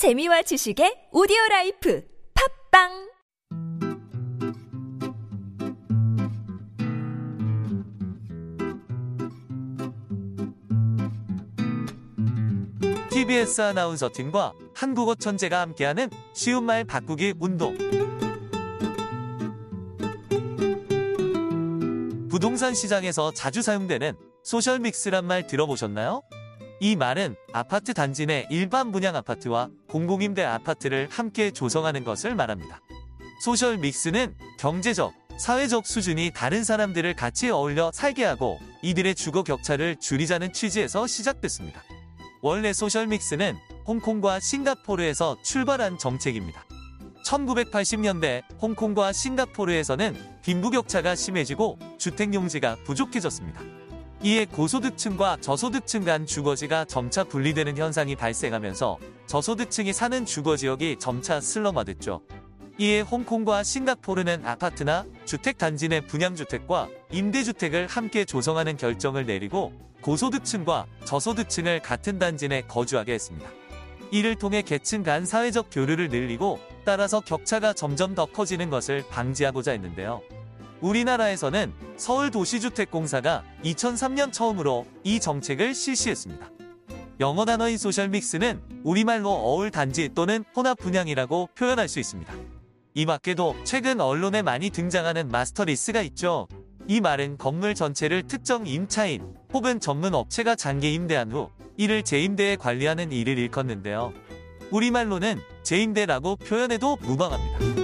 재미와 지식의 오디오 라이프 팟빵 TBS 아나운서 팀과 한국어 천재가 함께하는 쉬운 말 바꾸기 운동. 부동산 시장에서 자주 사용되는 social mix란 말 들어보셨나요? 이 말은 아파트 단지 내 일반 분양 아파트와 공공임대 아파트를 함께 조성하는 것을 말합니다. social mix는 경제적, 사회적 수준이 다른 사람들을 같이 어울려 살게 하고 이들의 주거 격차를 줄이자는 취지에서 시작됐습니다. 원래 social mix는 홍콩과 싱가포르에서 출발한 정책입니다. 1980년대 홍콩과 싱가포르에서는 빈부격차가 심해지고 주택 용지가 부족해졌습니다. 이에 고소득층과 저소득층 간 주거지가 점차 분리되는 현상이 발생하면서 저소득층이 사는 주거지역이 점차 슬럼화됐죠. 이에 홍콩과 싱가포르는 아파트나 주택단지 내 분양주택과 임대주택을 함께 조성하는 결정을 내리고 고소득층과 저소득층을 같은 단지 내 거주하게 했습니다. 이를 통해 계층 간 사회적 교류를 늘리고 따라서 격차가 점점 더 커지는 것을 방지하고자 했는데요. 우리나라에서는 서울도시주택공사가 2003년 처음으로 이 정책을 실시했습니다. 영어 단어인 소셜 믹스는 우리말로 어울 단지 또는 혼합 분양이라고 표현할 수 있습니다. 이 밖에도 최근 언론에 많이 등장하는 마스터리스가 있죠. 이 말은 건물 전체를 특정 임차인 혹은 전문 업체가 장기 임대한 후 이를 재임대에 관리하는 일을 일컫는데요. 우리말로는 재임대라고 표현해도 무방합니다.